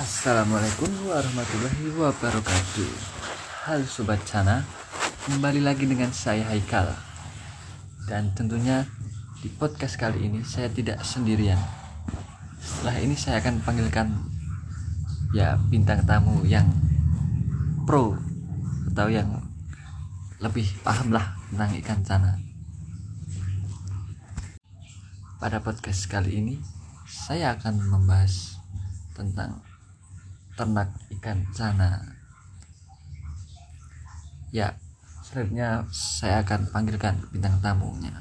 Assalamualaikum warahmatullahi wabarakatuh. Halo Sobat Cana Kembali lagi dengan saya Haikal. Dan tentunya di podcast kali ini saya tidak sendirian. Setelah ini saya akan panggilkan Ya bintang tamu yang pro Atau yang lebih paham lah tentang ikan cana Pada podcast kali ini saya akan membahas tentang ternak ikan cana. Ya selanjutnya saya akan panggilkan bintang tamunya